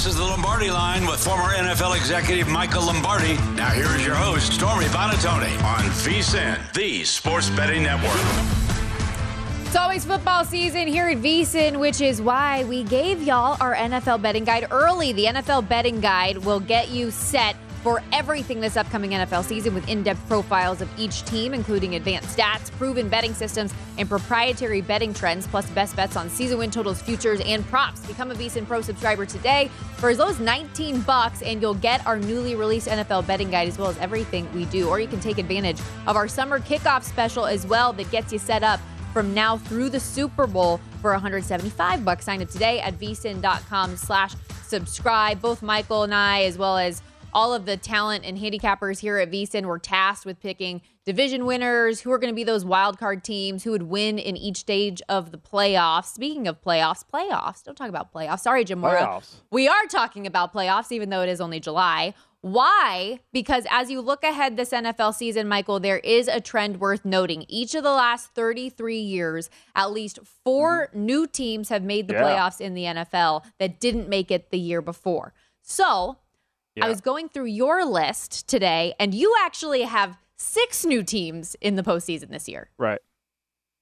This is the Lombardi line with former NFL executive Michael Lombardi. Now here is your host, Stormy Buonantony on VSIN, the sports betting network. It's always football season here at VSIN, which is why we gave y'all our NFL betting guide early. The NFL betting guide will get you set for everything this upcoming NFL season with in depth profiles of each team, including advanced stats, proven betting systems, and proprietary betting trends, plus best bets on season win totals, futures, and props. Become a VSIN Pro subscriber today for as low as 19 bucks, and you'll get our newly released NFL betting guide as well as everything we do. Or you can take advantage of our summer kickoff special as well that gets you set up from now through the Super Bowl for 175 bucks. Sign up today at vsin.com slash subscribe. Both Michael and I, as well as all of the talent and handicappers here at VSIN were tasked with picking division winners, who are going to be those wild card teams, who would win in each stage of the playoffs. Speaking of playoffs, playoffs. Don't talk about playoffs. Sorry, Jim Mora. Playoffs. We are talking about playoffs, even though it is only July. Why? Because as you look ahead this NFL season, Michael, there is a trend worth noting. Each of the last 33 years, at least 4 mm-hmm. new teams have made the Yeah. playoffs in the NFL that didn't make it the year before. So I was going through your list today, and you actually have six new teams in the postseason this year. Right.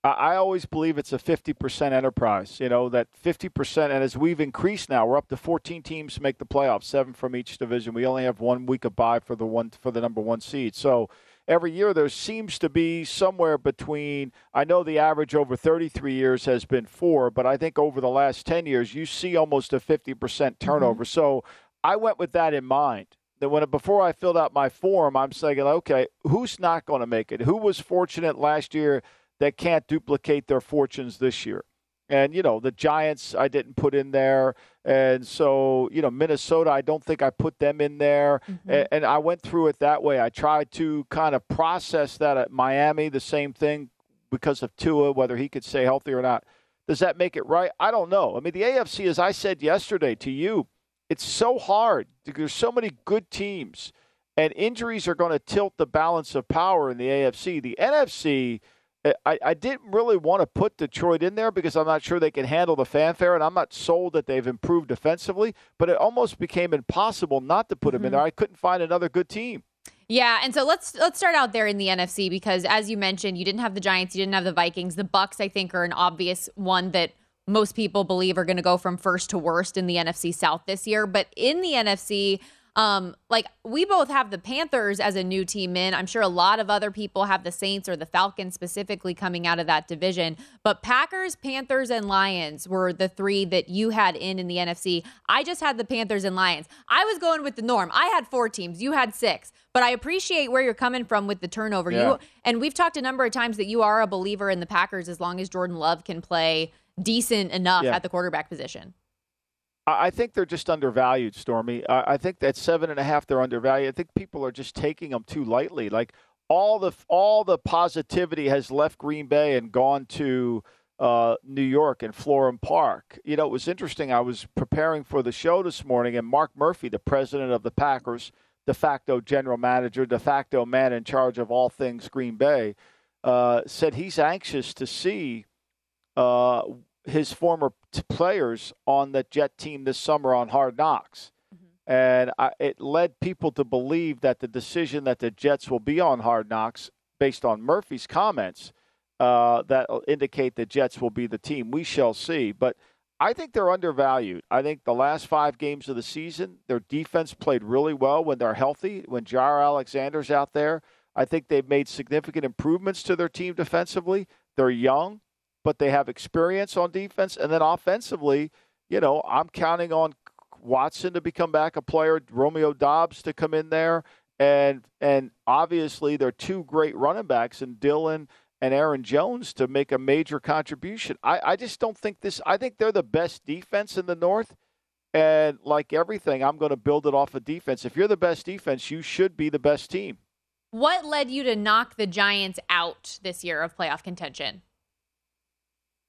I, always believe it's a 50% enterprise, you know, that 50%. And as we've increased now, we're up to 14 teams to make the playoffs, seven from each division. We only have one week of bye for the one for the number one seed. So every year there seems to be somewhere between, I know the average over 33 years has been four, but I think over the last 10 years, you see almost a 50% mm-hmm. turnover. So I went with that in mind. That when before I filled out my form, I'm saying, okay, who's not going to make it? Who was fortunate last year that can't duplicate their fortunes this year? And you know, the Giants I didn't put in there, and so you know, Minnesota I don't think I put them in there, mm-hmm. and, and I went through it that way. I tried to kind of process that at Miami, the same thing because of Tua, whether he could stay healthy or not. Does that make it right? I don't know. I mean, the AFC, as I said yesterday to you, it's so hard. There's so many good teams, and injuries are going to tilt the balance of power in the AFC. The NFC, eh, I, I didn't really want to put Detroit in there because I'm not sure they can handle the fanfare, and I'm not sold that they've improved defensively. But it almost became impossible not to put them in mm-hmm. there. I couldn't find another good team. Yeah, and so let's let's start out there in the NFC because as you mentioned, you didn't have the Giants, you didn't have the Vikings. The Bucs, I think, are an obvious one that most people believe are going to go from first to worst in the NFC South this year. But in the NFC, um, like we both have the Panthers as a new team in. I'm sure a lot of other people have the Saints or the Falcons specifically coming out of that division. But Packers, Panthers, and Lions were the three that you had in in the NFC. I just had the Panthers and Lions. I was going with the norm. I had four teams. You had six. But I appreciate where you're coming from with the turnover. Yeah. You and we've talked a number of times that you are a believer in the Packers as long as Jordan Love can play decent enough Yeah. at the quarterback position. I think they're just undervalued, Stormy. I I think that seven and a half they're undervalued. I think people are just taking them too lightly. Like all the all the positivity has left Green Bay and gone to uh, New York and Florham Park. You know, it was interesting. I was preparing for the show this morning, and Mark Murphy, the president of the Packers, de facto general manager, de facto man in charge of all things Green Bay, uh, said he's anxious to see uh, his former t- players on the Jet team this summer on Hard Knocks. Mm-hmm. And I, it led people to believe that the decision that the Jets will be on Hard Knocks, based on Murphy's comments, uh, that indicate the Jets will be the team. We shall see. But I think they're undervalued. I think the last five games of the season, their defense played really well when they're healthy. When Jaire Alexander's out there, I think they've made significant improvements to their team defensively. They're young, but they have experience on defense. And then offensively, you know, I'm counting on Watson to become back a player, Romeo Doubs to come in there. And and obviously they're two great running backs and Dillon and Aaron Jones to make a major contribution. I, I just don't think this I think they're the best defense in the North. And like everything, I'm going to build it off of defense. If you're the best defense, you should be the best team. What led you to knock the Giants out this year of playoff contention?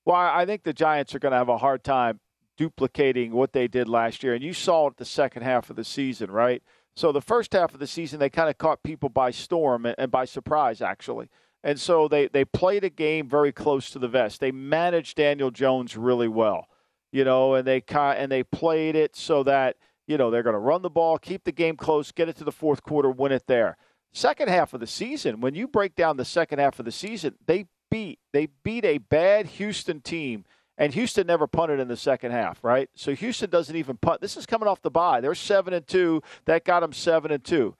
Well, I think the Giants are going to have a hard time duplicating what they did last year. And you saw it the second half of the season, right? So the first half of the season, they kind of caught people by storm and by surprise, actually. And so they, they played a game very close to the vest. They managed Daniel Jones really well, you know, and they and they played it so that you know they're going to run the ball, keep the game close, get it to the fourth quarter, win it there. Second half of the season, when you break down the second half of the season, they beat they beat a bad Houston team, and Houston never punted in the second half, right? So Houston doesn't even punt. This is coming off the bye. They're seven and two. That got them seven and two.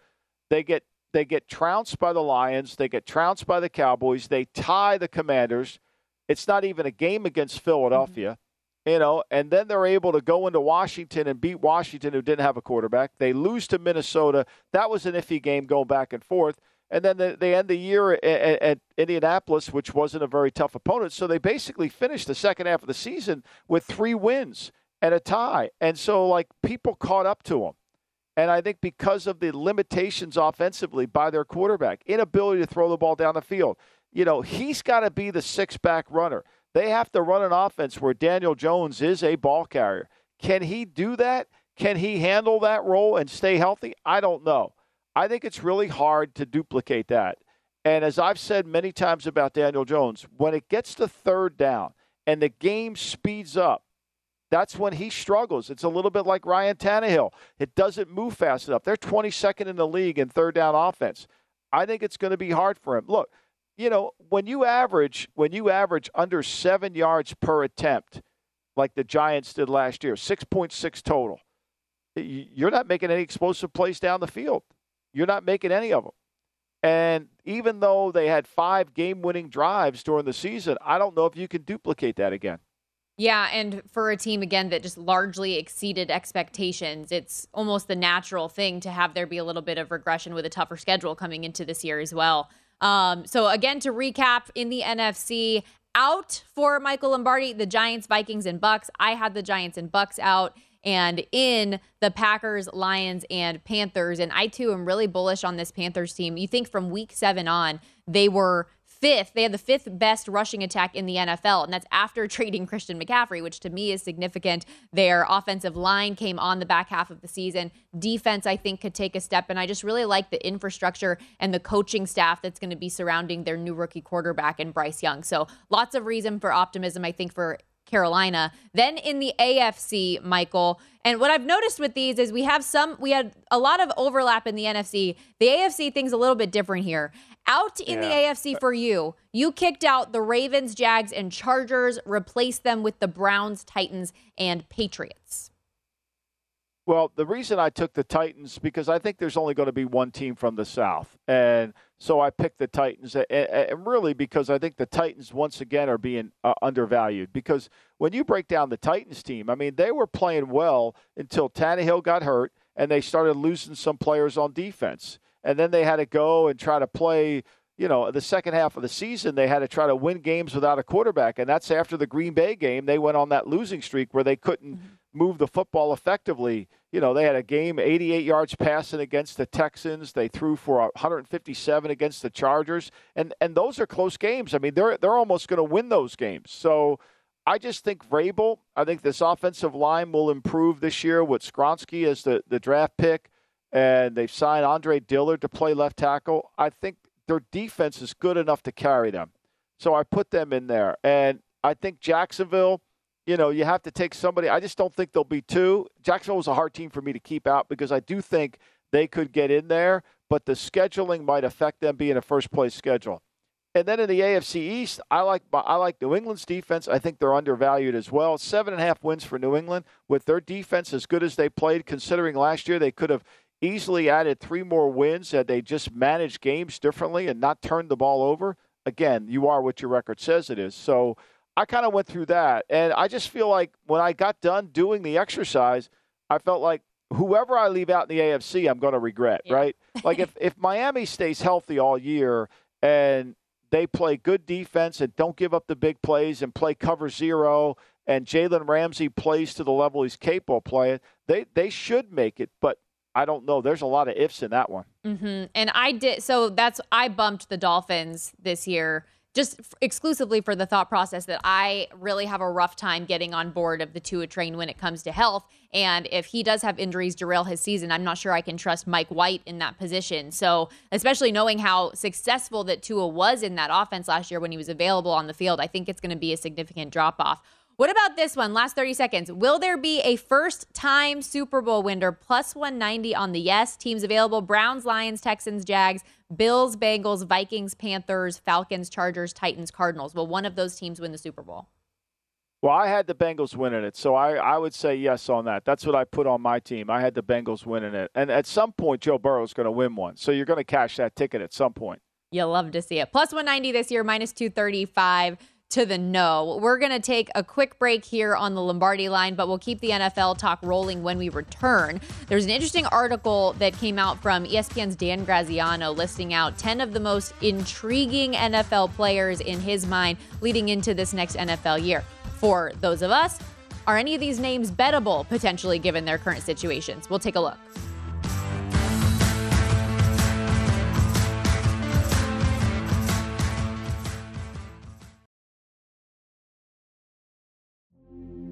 They get they get trounced by the Lions. They get trounced by the Cowboys. They tie the Commanders. It's not even a game against Philadelphia, mm-hmm. you know. And then they're able to go into Washington and beat Washington, who didn't have a quarterback. They lose to Minnesota. That was an iffy game going back and forth. And then they end the year at, at Indianapolis, which wasn't a very tough opponent. So they basically finished the second half of the season with three wins and a tie. And so, like, people caught up to them. And I think because of the limitations offensively by their quarterback, inability to throw the ball down the field, you know, he's got to be the six back runner. They have to run an offense where Daniel Jones is a ball carrier. Can he do that? Can he handle that role and stay healthy? I don't know. I think it's really hard to duplicate that. And as I've said many times about Daniel Jones, when it gets to third down and the game speeds up, that's when he struggles. It's a little bit like Ryan Tannehill. It doesn't move fast enough. They're 22nd in the league in third down offense. I think it's going to be hard for him. Look, you know, when you average when you average under 7 yards per attempt like the Giants did last year, 6.6 total. You're not making any explosive plays down the field. You're not making any of them. And even though they had five game winning drives during the season, I don't know if you can duplicate that again. Yeah, and for a team again that just largely exceeded expectations, it's almost the natural thing to have there be a little bit of regression with a tougher schedule coming into this year as well. Um, so again, to recap, in the NFC, out for Michael Lombardi, the Giants, Vikings, and Bucs. I had the Giants and Bucs out. And in the Packers, Lions, and Panthers. And I too am really bullish on this Panthers team. You think from week seven on, they were fifth. They had the fifth best rushing attack in the NFL, and that's after trading Christian McCaffrey, which to me is significant. Their offensive line came on the back half of the season. Defense, I think, could take a step, and I just really like the infrastructure and the coaching staff that's going to be surrounding their new rookie quarterback and Bryce Young. So lots of reason for optimism, I think, for Carolina. Then in the AFC, Michael. And what I've noticed with these is we have some, we had a lot of overlap in the NFC. The AFC thing's a little bit different here. Out in yeah. the AFC for you, you kicked out the Ravens, Jags, and Chargers, replaced them with the Browns, Titans, and Patriots. Well, the reason I took the Titans because I think there's only going to be one team from the South, and so I picked the Titans, and really because I think the Titans once again are being uh, undervalued. Because when you break down the Titans team, I mean they were playing well until Tannehill got hurt, and they started losing some players on defense, and then they had to go and try to play you know, the second half of the season, they had to try to win games without a quarterback. And that's after the Green Bay game. They went on that losing streak where they couldn't mm-hmm. move the football effectively you know, they had a game 88 yards passing against the Texans. They threw for 157 against the Chargers, and and those are close games. I mean, they're they're almost going to win those games. So. I just think Vrabel, I think this offensive line will improve this year with Skoronski as the, the draft pick, and they've signed Andre Dillard to play left tackle. I think their defense is good enough to carry them. So I put them in there. And I think Jacksonville, you know, you have to take somebody. I just don't think there'll be two. Jacksonville was a hard team for me to keep out because I do think they could get in there, but the scheduling might affect them being a first place schedule. And then in the AFC East, I like I like New England's defense. I think they're undervalued as well. Seven and a half wins for New England with their defense as good as they played. Considering last year they could have easily added three more wins had they just managed games differently and not turned the ball over. Again, you are what your record says it is. So I kind of went through that, and I just feel like when I got done doing the exercise, I felt like whoever I leave out in the AFC, I'm going to regret. Yeah. Right? like if if Miami stays healthy all year and they play good defense and don't give up the big plays and play cover zero and Jalen Ramsey plays to the level he's capable of playing, they they should make it. But I don't know. There's a lot of ifs in that one. Mm-hmm. And I did so. That's I bumped the Dolphins this year just exclusively for the thought process that I really have a rough time getting on board of the Tua train when it comes to health. And if he does have injuries derail his season, I'm not sure I can trust Mike White in that position. So, especially knowing how successful that Tua was in that offense last year when he was available on the field, I think it's going to be a significant drop off. What about this one? Last 30 seconds. Will there be a first time Super Bowl winner plus 190 on the yes? Teams available Browns, Lions, Texans, Jags, Bills, Bengals, Vikings, Panthers, Falcons, Chargers, Titans, Cardinals. Will one of those teams win the Super Bowl? Well, I had the Bengals winning it, so I, I would say yes on that. That's what I put on my team. I had the Bengals winning it. And at some point, Joe Burrow is going to win one. So you're going to cash that ticket at some point. You'll love to see it. Plus 190 this year, minus 235 to the no. We're going to take a quick break here on the Lombardi line, but we'll keep the NFL talk rolling when we return. There's an interesting article that came out from ESPN's Dan Graziano listing out 10 of the most intriguing NFL players in his mind leading into this next NFL year. For those of us, are any of these names bettable potentially given their current situations? We'll take a look.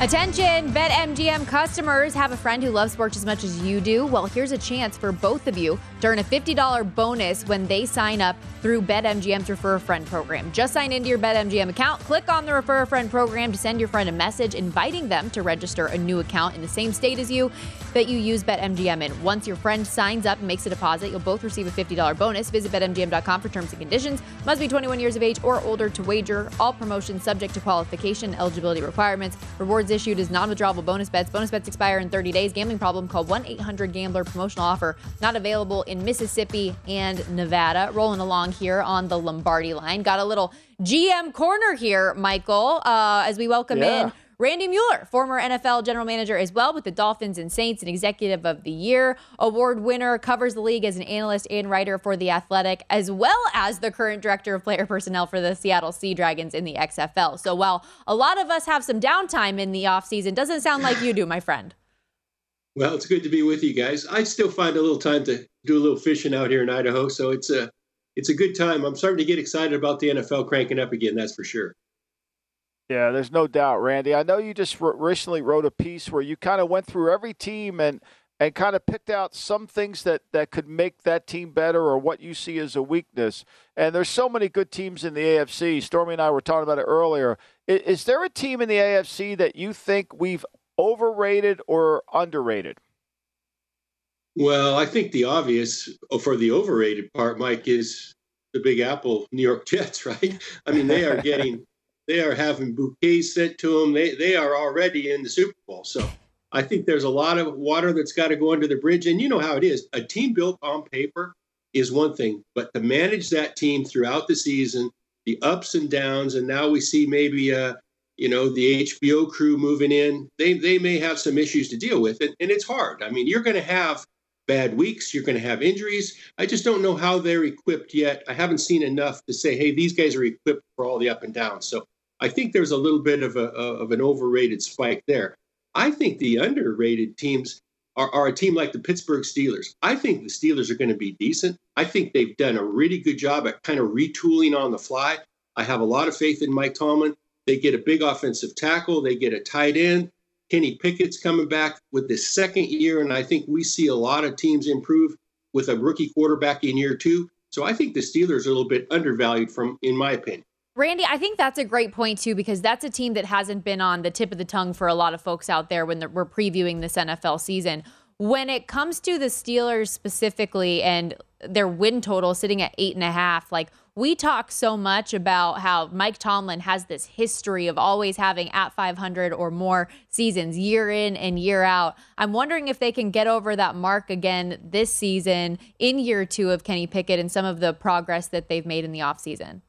Attention, BetMGM customers have a friend who loves sports as much as you do. Well, here's a chance for both of you to earn a $50 bonus when they sign up through BetMGM's Refer a Friend program. Just sign into your BetMGM account, click on the Refer a Friend program to send your friend a message inviting them to register a new account in the same state as you that you use BetMGM in. Once your friend signs up and makes a deposit, you'll both receive a $50 bonus. Visit BetMGM.com for terms and conditions. Must be 21 years of age or older to wager. All promotions subject to qualification, eligibility requirements. Rewards issued as non-withdrawable bonus bets. Bonus bets expire in 30 days. Gambling problem? Call 1-800-GAMBLER. Promotional offer not available in Mississippi and Nevada. Rolling along here on the Lombardi line. Got a little GM corner here, Michael, uh, as we welcome Yeah. in Randy Mueller, former NFL general manager as well with the Dolphins and Saints, and executive of the year award winner, covers the league as an analyst and writer for The Athletic, as well as the current director of player personnel for the Seattle Sea Dragons in the XFL. So while a lot of us have some downtime in the offseason, doesn't sound like you do, my friend. Well, it's good to be with you guys. I still find a little time to do a little fishing out here in Idaho, so it's a it's a good time. I'm starting to get excited about the NFL cranking up again. That's for sure. Yeah, there's no doubt, Randy. I know you just recently wrote a piece where you kind of went through every team and and kind of picked out some things that that could make that team better or what you see as a weakness. And there's so many good teams in the AFC. Stormy and I were talking about it earlier. Is, is there a team in the AFC that you think we've overrated or underrated? Well, I think the obvious for the overrated part, Mike, is the Big Apple New York Jets, right? I mean, they are getting, they are having bouquets sent to them. They they are already in the Super Bowl. So I think there's a lot of water that's got to go under the bridge. And you know how it is. A team built on paper is one thing, but to manage that team throughout the season, the ups and downs, and now we see maybe uh, you know, the HBO crew moving in, they they may have some issues to deal with, and, and it's hard. I mean, you're going to have bad weeks, you're going to have injuries. I just don't know how they're equipped yet. I haven't seen enough to say, hey, these guys are equipped for all the up and downs. So I think there's a little bit of a of an overrated spike there. I think the underrated teams are, are a team like the Pittsburgh Steelers. I think the Steelers are going to be decent. I think they've done a really good job at kind of retooling on the fly. I have a lot of faith in Mike Tomlin. They get a big offensive tackle. They get a tight end. Kenny Pickett's coming back with this second year, and I think we see a lot of teams improve with a rookie quarterback in year two. So I think the Steelers are a little bit undervalued, from in my opinion. Randy, I think that's a great point too, because that's a team that hasn't been on the tip of the tongue for a lot of folks out there when we're previewing this NFL season. When it comes to the Steelers specifically and their win total sitting at eight and a half, like we talk so much about how Mike Tomlin has this history of always having at 500 or more seasons year in and year out. I'm wondering if they can get over that mark again this season in year two of Kenny Pickett and some of the progress that they've made in the offseason.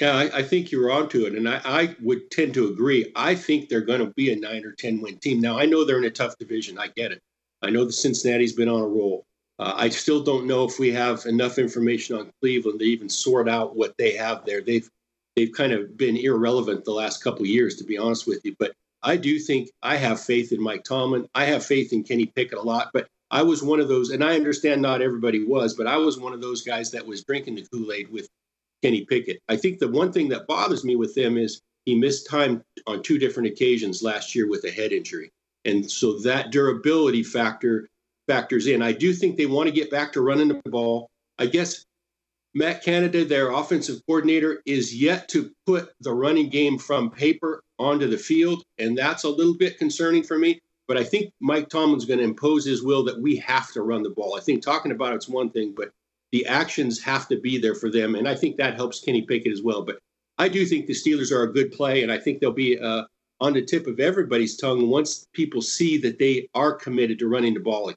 Yeah, I, I, think you're onto it, and I, I, would tend to agree. I think they're going to be a nine or ten win team. Now, I know they're in a tough division. I get it. I know the Cincinnati's been on a roll. Uh, I still don't know if we have enough information on Cleveland to even sort out what they have there. They've they've kind of been irrelevant the last couple years, to be honest with you. But I do think I have faith in Mike Tomlin. I have faith in Kenny Pickett a lot. But I was one of those, and I understand not everybody was, but I was one of those guys that was drinking the Kool Aid with Kenny Pickett. I think the one thing that bothers me with them is he missed time on two different occasions last year with a head injury. And so that durability factor factors in. I do think they want to get back to running the ball. I guess Matt Canada, their offensive coordinator, is yet to put the running game from paper onto the field. And that's a little bit concerning for me. But I think Mike Tomlin's going to impose his will that we have to run the ball. I think talking about it's one thing, but the actions have to be there for them. And I think that helps Kenny Pickett as well. But I do think the Steelers are a good play, and I think they'll be uh, on the tip of everybody's tongue once people see that they are committed to running the ball.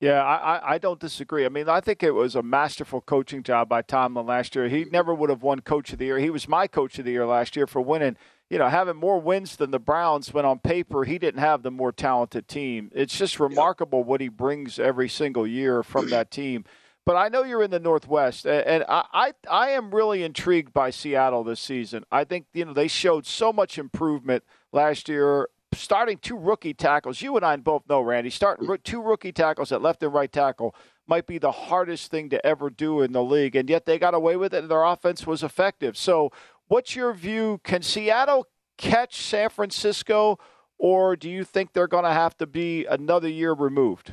Yeah, I, I don't disagree. I mean, I think it was a masterful coaching job by Tomlin last year. He never would have won Coach of the Year. He was my Coach of the Year last year for winning, you know, having more wins than the Browns when on paper he didn't have the more talented team. It's just remarkable what he brings every single year from that team. But I know you're in the Northwest, and I, I, I am really intrigued by Seattle this season. I think you know they showed so much improvement last year starting two rookie tackles. You and I both know, Randy, starting mm. two rookie tackles at left and right tackle might be the hardest thing to ever do in the league, and yet they got away with it, and their offense was effective. So, what's your view? Can Seattle catch San Francisco, or do you think they're going to have to be another year removed?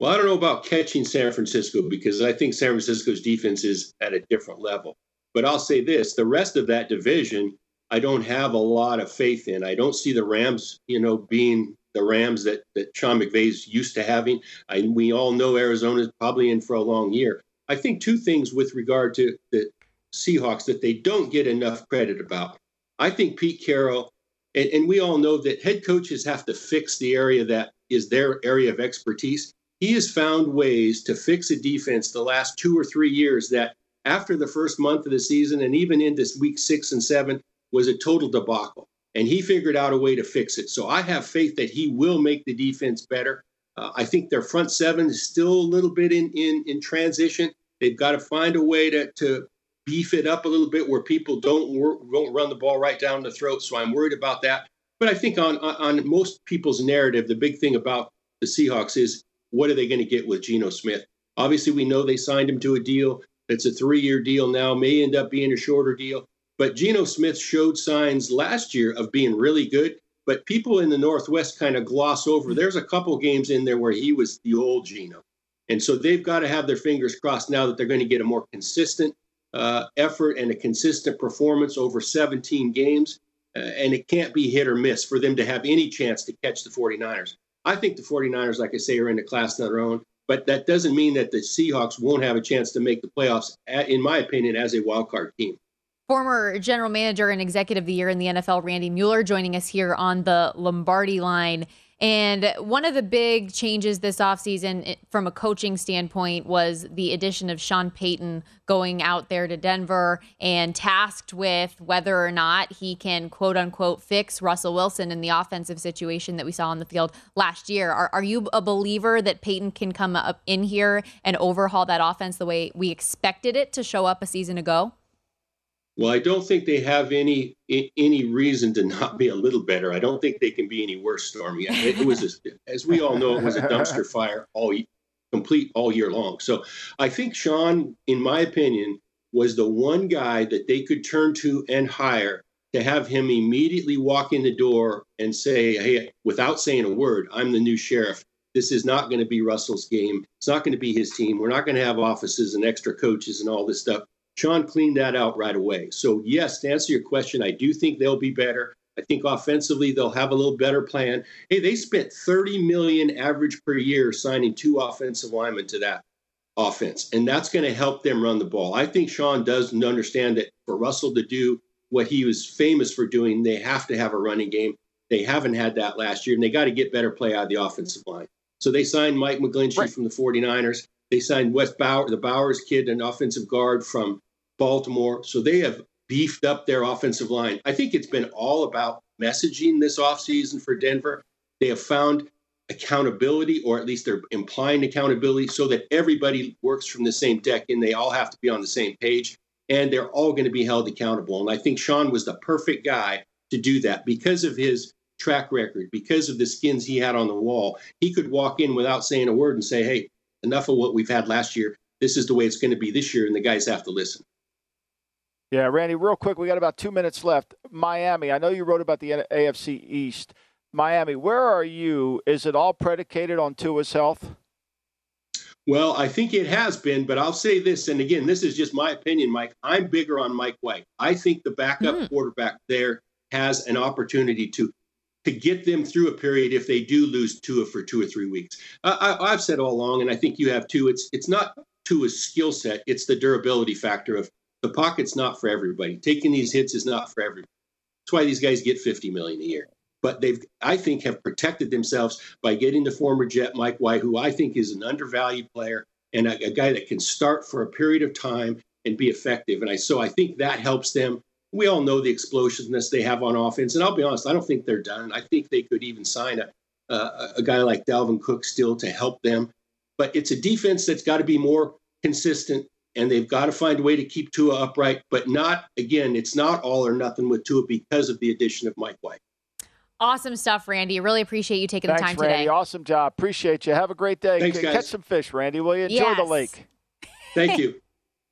Well, I don't know about catching San Francisco because I think San Francisco's defense is at a different level. But I'll say this the rest of that division, I don't have a lot of faith in. I don't see the Rams, you know, being the Rams that, that Sean McVay's used to having. I, we all know Arizona's probably in for a long year. I think two things with regard to the Seahawks that they don't get enough credit about. I think Pete Carroll, and, and we all know that head coaches have to fix the area that is their area of expertise. He has found ways to fix a defense the last two or three years that after the first month of the season and even into week six and seven was a total debacle. And he figured out a way to fix it. So I have faith that he will make the defense better. Uh, I think their front seven is still a little bit in, in, in transition. They've got to find a way to, to beef it up a little bit where people don't work, don't run the ball right down the throat. So I'm worried about that. But I think on on most people's narrative, the big thing about the Seahawks is what are they going to get with Geno Smith? Obviously, we know they signed him to a deal. It's a three-year deal now. May end up being a shorter deal. But Geno Smith showed signs last year of being really good. But people in the Northwest kind of gloss over. There's a couple games in there where he was the old Geno. And so they've got to have their fingers crossed now that they're going to get a more consistent uh, effort and a consistent performance over 17 games. Uh, and it can't be hit or miss for them to have any chance to catch the 49ers. I think the 49ers, like I say, are in a class of their own, but that doesn't mean that the Seahawks won't have a chance to make the playoffs, in my opinion, as a wild card team. Former general manager and executive of the year in the NFL, Randy Mueller, joining us here on the Lombardi line. And one of the big changes this offseason eh, from a coaching standpoint was the addition of Sean Payton going out there to Denver and tasked with whether or not he can quote unquote fix Russell Wilson in the offensive situation that we saw on the field last year. Are, are you a believer that Payton can come up in here and overhaul that offense the way we expected it to show up a season ago? Well, I don't think they have any any reason to not be a little better. I don't think they can be any worse, Stormy. It, was, a, as we all know, it was a dumpster fire all complete all year long. So I think Sean, in my opinion, was the one guy that they could turn to and hire to have him immediately walk in the door and say, "Hey," without saying a word, "I'm the new sheriff." This is not going to be Russell's game. It's not going to be his team. We're not going to have offices and extra coaches and all this stuff. Sean cleaned that out right away. So, yes, to answer your question, I do think they'll be better. I think offensively they'll have a little better plan. Hey, they spent 30 million average per year signing two offensive linemen to that offense, and that's going to help them run the ball. I think Sean does understand that for Russell to do what he was famous for doing, they have to have a running game. They haven't had that last year, and they got to get better play out of the offensive line. So they signed Mike McGlinchey right. from the 49ers. They signed West Bauer, the Bowers kid, an offensive guard from Baltimore. So they have beefed up their offensive line. I think it's been all about messaging this offseason for Denver. They have found accountability, or at least they're implying accountability, so that everybody works from the same deck and they all have to be on the same page and they're all going to be held accountable. And I think Sean was the perfect guy to do that because of his track record, because of the skins he had on the wall. He could walk in without saying a word and say, hey, enough of what we've had last year. This is the way it's going to be this year, and the guys have to listen. Yeah, Randy, real quick, we got about two minutes left. Miami, I know you wrote about the AFC East. Miami, where are you? Is it all predicated on Tua's health? Well, I think it has been, but I'll say this, and again, this is just my opinion, Mike. I'm bigger on Mike White. I think the backup mm. quarterback there has an opportunity to to get them through a period if they do lose Tua for two or three weeks. I, have said all along, and I think you have too. It's it's not Tua's skill set; it's the durability factor of the pocket's not for everybody. Taking these hits is not for everybody. That's why these guys get 50 million a year. But they've, I think, have protected themselves by getting the former Jet Mike White, who I think is an undervalued player and a, a guy that can start for a period of time and be effective. And I so I think that helps them. We all know the explosiveness they have on offense, and I'll be honest, I don't think they're done. I think they could even sign a a guy like Dalvin Cook still to help them. But it's a defense that's got to be more consistent and they've got to find a way to keep Tua upright, but not again, it's not all or nothing with Tua because of the addition of Mike White. Awesome stuff, Randy. Really appreciate you taking Thanks, the time Randy. today. Awesome job. Appreciate you. Have a great day. Thanks, Catch some fish, Randy. Will you enjoy yes. the lake? Thank you.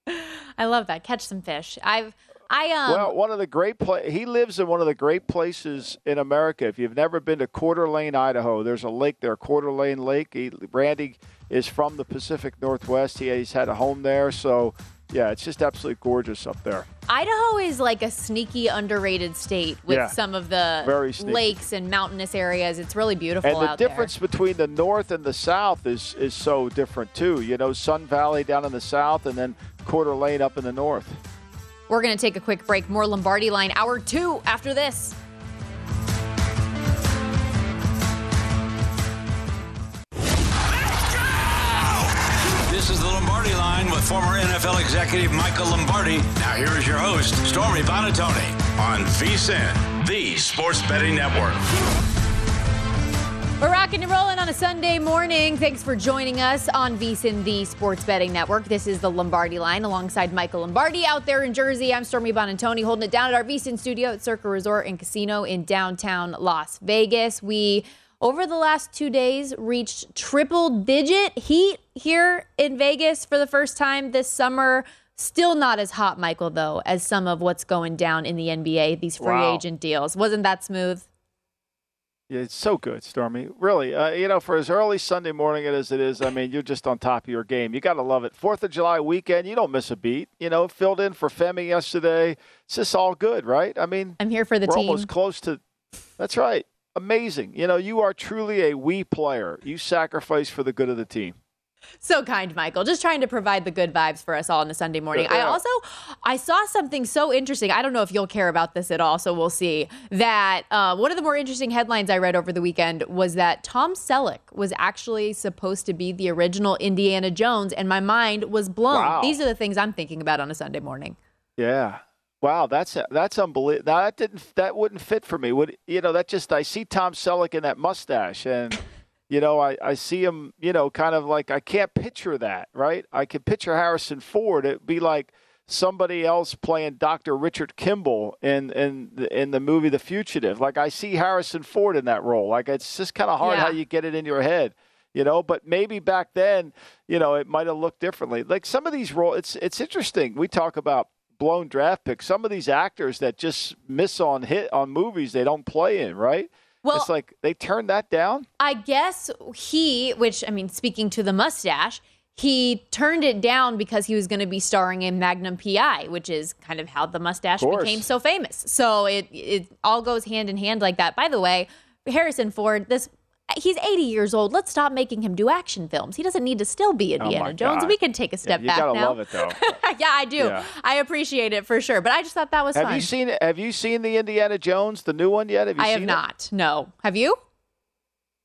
I love that. Catch some fish. I've I um. Well, one of the great pla- he lives in one of the great places in America. If you've never been to Coeur d'Alene, Idaho, there's a lake there, Coeur d'Alene Lake. He, Randy is from the Pacific Northwest. He, he's had a home there, so yeah, it's just absolutely gorgeous up there. Idaho is like a sneaky, underrated state with Yeah. some of the Very lakes and mountainous areas. It's really beautiful And the difference between the north and the south is is so different too. You know, Sun Valley down in the south, and then Coeur d'Alene up in the north. We're going to take a quick break. More Lombardi line, hour two after this. This is the Lombardi line with former NFL executive Michael Lombardi. Now here is your host, Stormy Buonantony, on VSIN, the Sports Betting Network. We're rocking and rolling on a Sunday morning. Thanks for joining us on VSIN, the Sports Betting Network. This is the Lombardi line alongside Michael Lombardi out there in Jersey. I'm Stormy Buonantony holding it down at our VSIN studio at Circa Resort and Casino in downtown Las Vegas. We, over the last two days, reached triple digit heat here in Vegas for the first time this summer. Still not as hot, Michael, though, as some of what's going down in the NBA, these free Wow. agent deals. Wasn't that smooth? Yeah, it's so good, Stormy. Really, uh, you know, for as early Sunday morning as it is, I mean, you're just on top of your game. You got to love it. Fourth of July weekend, you don't miss a beat. You know, filled in for Femi yesterday. It's just all good, right? I mean, I'm here for the we're team. almost close to. That's right. Amazing. You know, you are truly a we player. You sacrifice for the good of the team. So kind, Michael. Just trying to provide the good vibes for us all on a Sunday morning. I also I saw something so interesting. I don't know if you'll care about this at all, so we'll see. That uh, one of the more interesting headlines I read over the weekend was that Tom Selleck was actually supposed to be the original Indiana Jones, and my mind was blown. Wow. These are the things I'm thinking about on a Sunday morning. Yeah. Wow, that's that's unbelievable. That didn't that wouldn't fit for me. Would you know that just I see Tom Selleck in that mustache and you know I, I see him you know kind of like I can't picture that right. I can picture Harrison Ford. It'd be like somebody else playing Dr. Richard Kimble in in the, in the movie The Fugitive. Like I see Harrison Ford in that role. Like it's just kind of hard Yeah. how you get it in your head. You know, but maybe back then, you know, it might have looked differently. Like some of these roles, it's it's interesting. We talk about blown draft picks. Some of these actors that just miss on hit on movies they don't play in, right? Well- it's like they turned that down. I guess he, which I mean, speaking to the mustache, he turned it down because he was going to be starring in Magnum PI, which is kind of how the mustache became so famous. So it it all goes hand in hand like that. By the way, Harrison Ford, this he's 80 years old. Let's stop making him do action films. He doesn't need to still be Oh, Indiana my Jones. God. We can take a Yeah, step you back gotta now. love it though. yeah, I do. Yeah. I appreciate it for sure. But I just thought that was have fun. you seen? Have you seen the Indiana Jones, the new one yet? Have you I have it? not. No. Have you?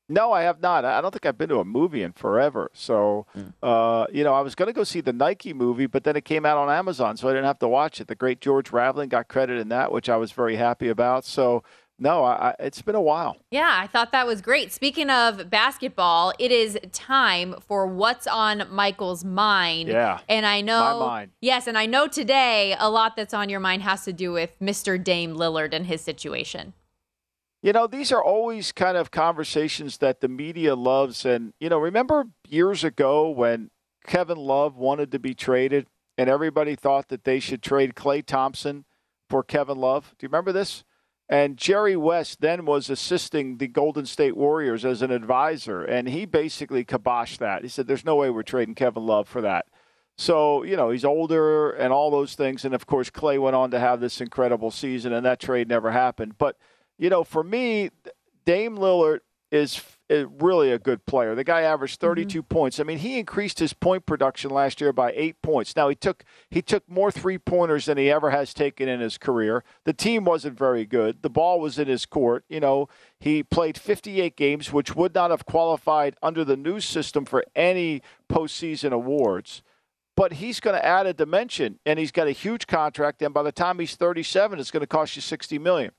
No, I have not. I don't think I've been to a movie in forever. So, uh, you know, I was going to go see the Nike movie, but then it came out on Amazon, so I didn't have to watch it. The great George Raveling got credit in that, which I was very happy about. So, no, I, it's been a while. Yeah, I thought that was great. Speaking of basketball, it is time for what's on Michael's mind. Yeah, And I know my mind. Yes, and I know today a lot that's on your mind has to do with Mr. Dame Lillard and his situation. You know, these are always kind of conversations that the media loves. And, you know, remember years ago when Kevin Love wanted to be traded and everybody thought that they should trade Klay Thompson for Kevin Love? Do you remember this? And Jerry West then was assisting the Golden State Warriors as an advisor, and he basically kiboshed that. He said, There's no way we're trading Kevin Love for that. So, you know, he's older and all those things. And of course, Klay went on to have this incredible season, and that trade never happened. But, you know, for me, Dame Lillard is, is eh, really a good player. The guy averaged mm-hmm. 32 points. I mean, he increased his point production last year by eight points. Now he took he took more three pointers than he ever has taken in his career. The team wasn't very good. The ball was in his court. You know, he played 58 games, which would not have qualified under the new system for any postseason awards but he's going to add a dimension and he's got a huge contract and by the time he's 37 it's going to cost you 60 million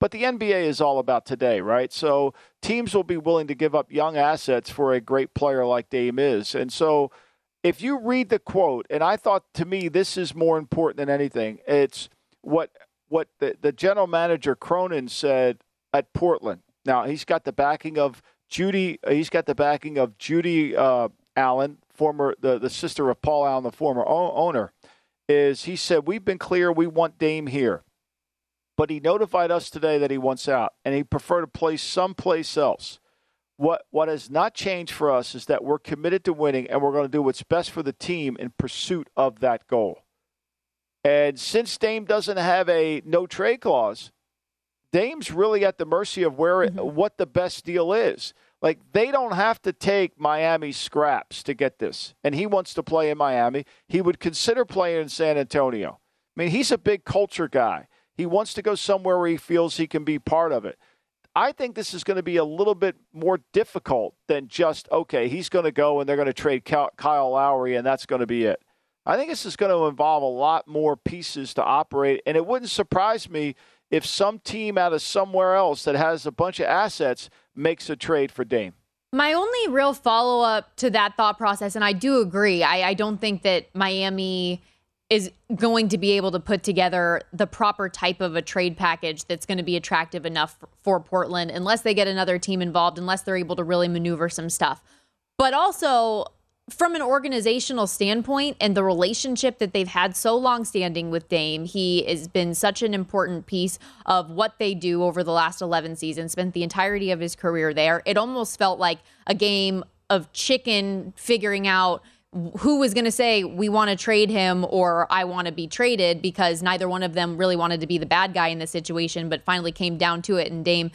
but the nba is all about today right? So teams will be willing to give up young assets for a great player like dame is. And so if you read the quote and i thought to me this is more important than anything it's what what the, the general manager cronin said at portland. Now he's got the backing of Jody he's got the backing of Jody uh, allen former the, the sister of paul allen the former o- owner is he said, We've been clear. We want Dame here. But he notified us today that he wants out and he prefer to play someplace else. What what has not changed for us is that we're committed to winning and we're going to do what's best for the team in pursuit of that goal. And since Dame doesn't have a no trade clause, Dame's really at the mercy of where it, mm-hmm. what the best deal is. Like they don't have to take Miami scraps to get this. And he wants to play in Miami. He would consider playing in San Antonio. I mean, he's a big culture guy. He wants to go somewhere where he feels he can be part of it. I think this is going to be a little bit more difficult than just, okay, he's going to go and they're going to trade Kyle Lowry and that's going to be it. I think this is going to involve a lot more pieces to operate. And it wouldn't surprise me if some team out of somewhere else that has a bunch of assets makes a trade for Dame. My only real follow up to that thought process, and I do agree, I, I don't think that Miami is going to be able to put together the proper type of a trade package that's going to be attractive enough for Portland unless they get another team involved, unless they're able to really maneuver some stuff. But also, from an organizational standpoint and the relationship that they've had so long standing with Dame, he has been such an important piece of what they do over the last 11 seasons, spent the entirety of his career there. It almost felt like a game of chicken figuring out who was going to say we want to trade him or I want to be traded because neither one of them really wanted to be the bad guy in this situation, but finally came down to it. And Dame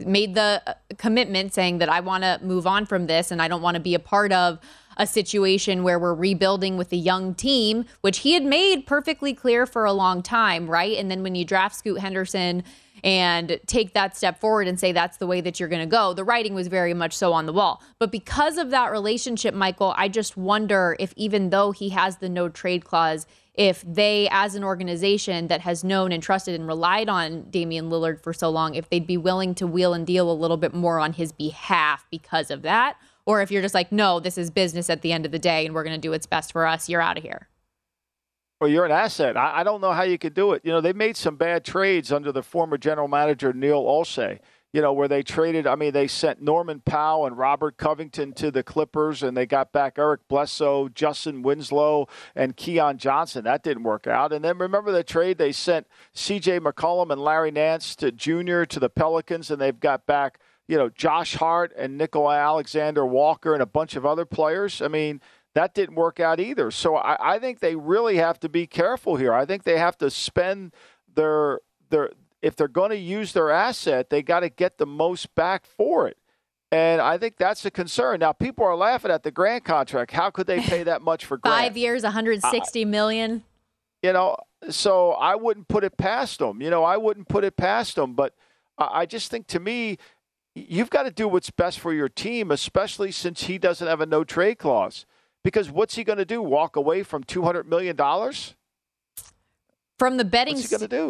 made the uh, commitment saying that I want to move on from this and I don't want to be a part of a situation where we're rebuilding with a young team, which he had made perfectly clear for a long time, right? And then when you draft Scoot Henderson and take that step forward and say that's the way that you're going to go, the writing was very much so on the wall. But because of that relationship, Michael, I just wonder if even though he has the no trade clause, if they, as an organization that has known and trusted and relied on Damian Lillard for so long, if they'd be willing to wheel and deal a little bit more on his behalf because of that or if you're just like, no, this is business at the end of the day and we're going to do what's best for us, you're out of here. Well, you're an asset. I, I, don't know how you could do it. You know, they made some bad trades under the former general manager, Neil Olshey, you know, where they traded, I mean, they sent Norman Powell and Robert Covington to the Clippers, and they got back Eric Bledsoe, Justise Winslow, and Keon Johnson. That didn't work out. And then remember the trade? They sent C.J. McCollum and Larry Nance to Junior to the Pelicans, and they've got back – you know, Josh Hart and Nikolai Alexander Walker and a bunch of other players. I mean, that didn't work out either. So I, I think they really have to be careful here. I think they have to spend their their if they're going to use their asset, they got to get the most back for it. And I think that's a concern. Now, people are laughing at the Grant contract. How could they pay that much for Grant? Five years, 160 uh, million. You know, so I wouldn't put it past them. You know, I wouldn't put it past them. But I just think to me, you've got to do what's best for your team, especially since he doesn't have a no trade clause. Because what's he going to do? Walk away from two hundred million dollars? From the betting,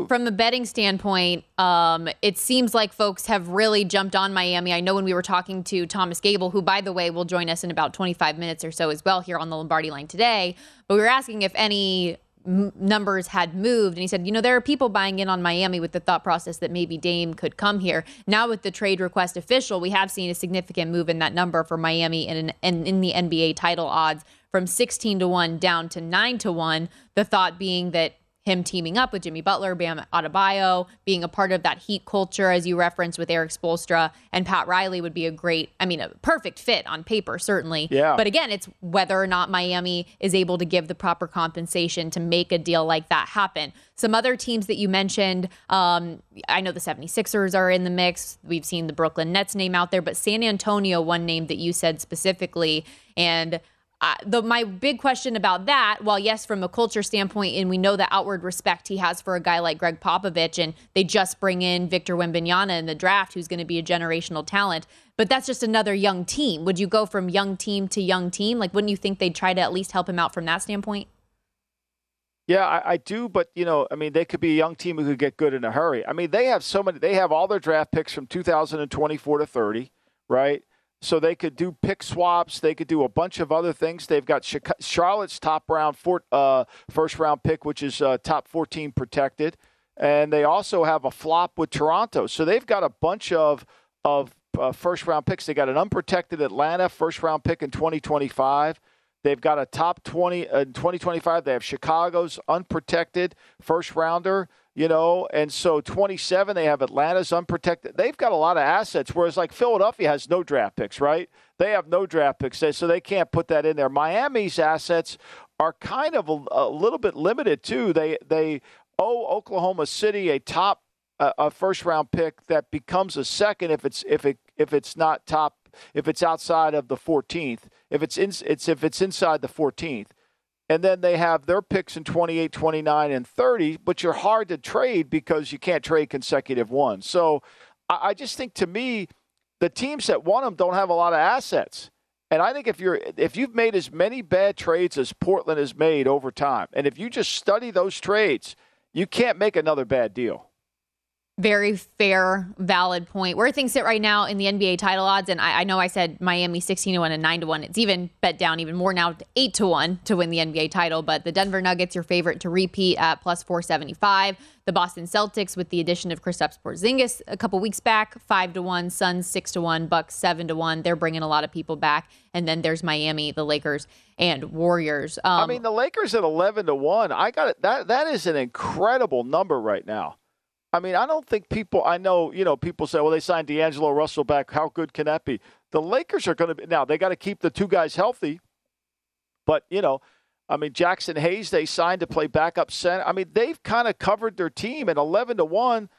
from the betting standpoint, um, it seems like folks have really jumped on Miami. I know when we were talking to Thomas Gable, who, by the way, will join us in about 25 minutes or so as well here on the Lombardi line today. But we were asking if any m- numbers had moved. And he said, you know, there are people buying in on Miami with the thought process that maybe Dame could come here. Now, with the trade request official, we have seen a significant move in that number for Miami and in, in the NBA title odds from 16 to 1 down to 9 to 1. The thought being that him teaming up with Jimmy Butler, Bam Adebayo, being a part of that Heat culture, as you referenced with Erik Spoelstra and Pat Riley, would be a great, I mean, a perfect fit on paper, certainly. Yeah. But again, it's whether or not Miami is able to give the proper compensation to make a deal like that happen. Some other teams that you mentioned, um, I know the 76ers are in the mix. We've seen the Brooklyn Nets name out there, but San Antonio, one name that you said specifically. And the my big question about that, well, yes, from a culture standpoint, and we know the outward respect he has for a guy like Gregg Popovich, and they just bring in Victor Wembanyama in the draft, who's going to be a generational talent. But that's just another young team. Would you go from young team to young team? Like, wouldn't you think they'd try to at least help him out from that standpoint? Yeah, I, I, do, but you know, I mean, they could be a young team who could get good in a hurry. I mean, they have so many. They have all their draft picks from 2024 to 30, right? So they could do pick swaps. They could do a bunch of other things. They've got Charlotte's top round uh, first round pick, which is uh, top 14 protected, and they also have a flop with Toronto. So they've got a bunch of of uh, first round picks. They got an unprotected Atlanta first round pick in 2025. They've got a top 20 in uh, 2025. They have Chicago's unprotected first rounder, you know, and so 27 they have Atlanta's unprotected. They've got a lot of assets whereas like Philadelphia has no draft picks, right? They have no draft picks, so they can't put that in there. Miami's assets are kind of a, a little bit limited too. They they owe Oklahoma City a top a, a first round pick that becomes a second if it's if it if it's not top if it's outside of the 14th if it's in, it's if it's inside the 14th and then they have their picks in 28 29 and 30 but you're hard to trade because you can't trade consecutive ones so I, I just think to me the teams that want them don't have a lot of assets. And I think if you're if you've made as many bad trades as Portland has made over time, and if you just study those trades, you can't make another bad deal very fair, valid point. Where things sit right now in the NBA title odds, and I, I, know I said Miami 16 to 1 and 9 to 1. It's even bet down even more now, 8 to 1 to win the NBA title. But the Denver Nuggets, your favorite to repeat at plus 475. The Boston Celtics, with the addition of Kristaps Porzingis a couple weeks back, 5 to 1. Suns 6 to 1. Bucks 7 to 1. They're bringing a lot of people back. And then there's Miami, the Lakers, and Warriors. Um, I mean, the Lakers at 11 to 1. I got it. That, that is an incredible number right now. I mean, I don't think people. I know, you know, people say, "Well, they signed D'Angelo Russell back. How good can that be?" The Lakers are going to be now. They got to keep the two guys healthy, but you know, I mean, Jaxson Hayes they signed to play backup center. I mean, they've kind of covered their team at eleven to one,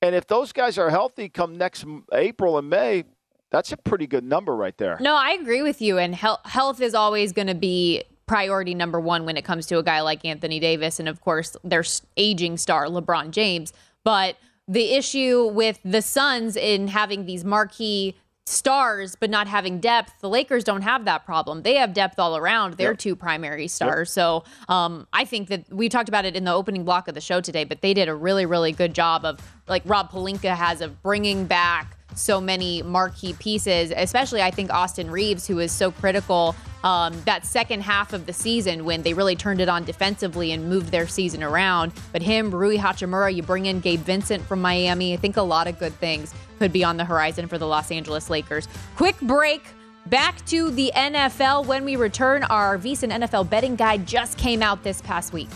and if those guys are healthy come next April and May, that's a pretty good number right there. No, I agree with you. And health, health is always going to be priority number one when it comes to a guy like Anthony Davis, and of course, their aging star LeBron James. But the issue with the Suns in having these marquee stars but not having depth the lakers don't have that problem they have depth all around their yep. two primary stars yep. so um, i think that we talked about it in the opening block of the show today but they did a really really good job of like rob pelinka has of bringing back so many marquee pieces, especially I think Austin Reaves, who was so critical um, that second half of the season when they really turned it on defensively and moved their season around. But him, Rui Hachimura, you bring in Gabe Vincent from Miami. I think a lot of good things could be on the horizon for the Los Angeles Lakers. Quick break. Back to the NFL when we return. Our VSIN NFL betting guide just came out this past week.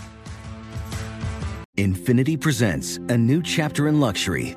Infiniti presents a new chapter in luxury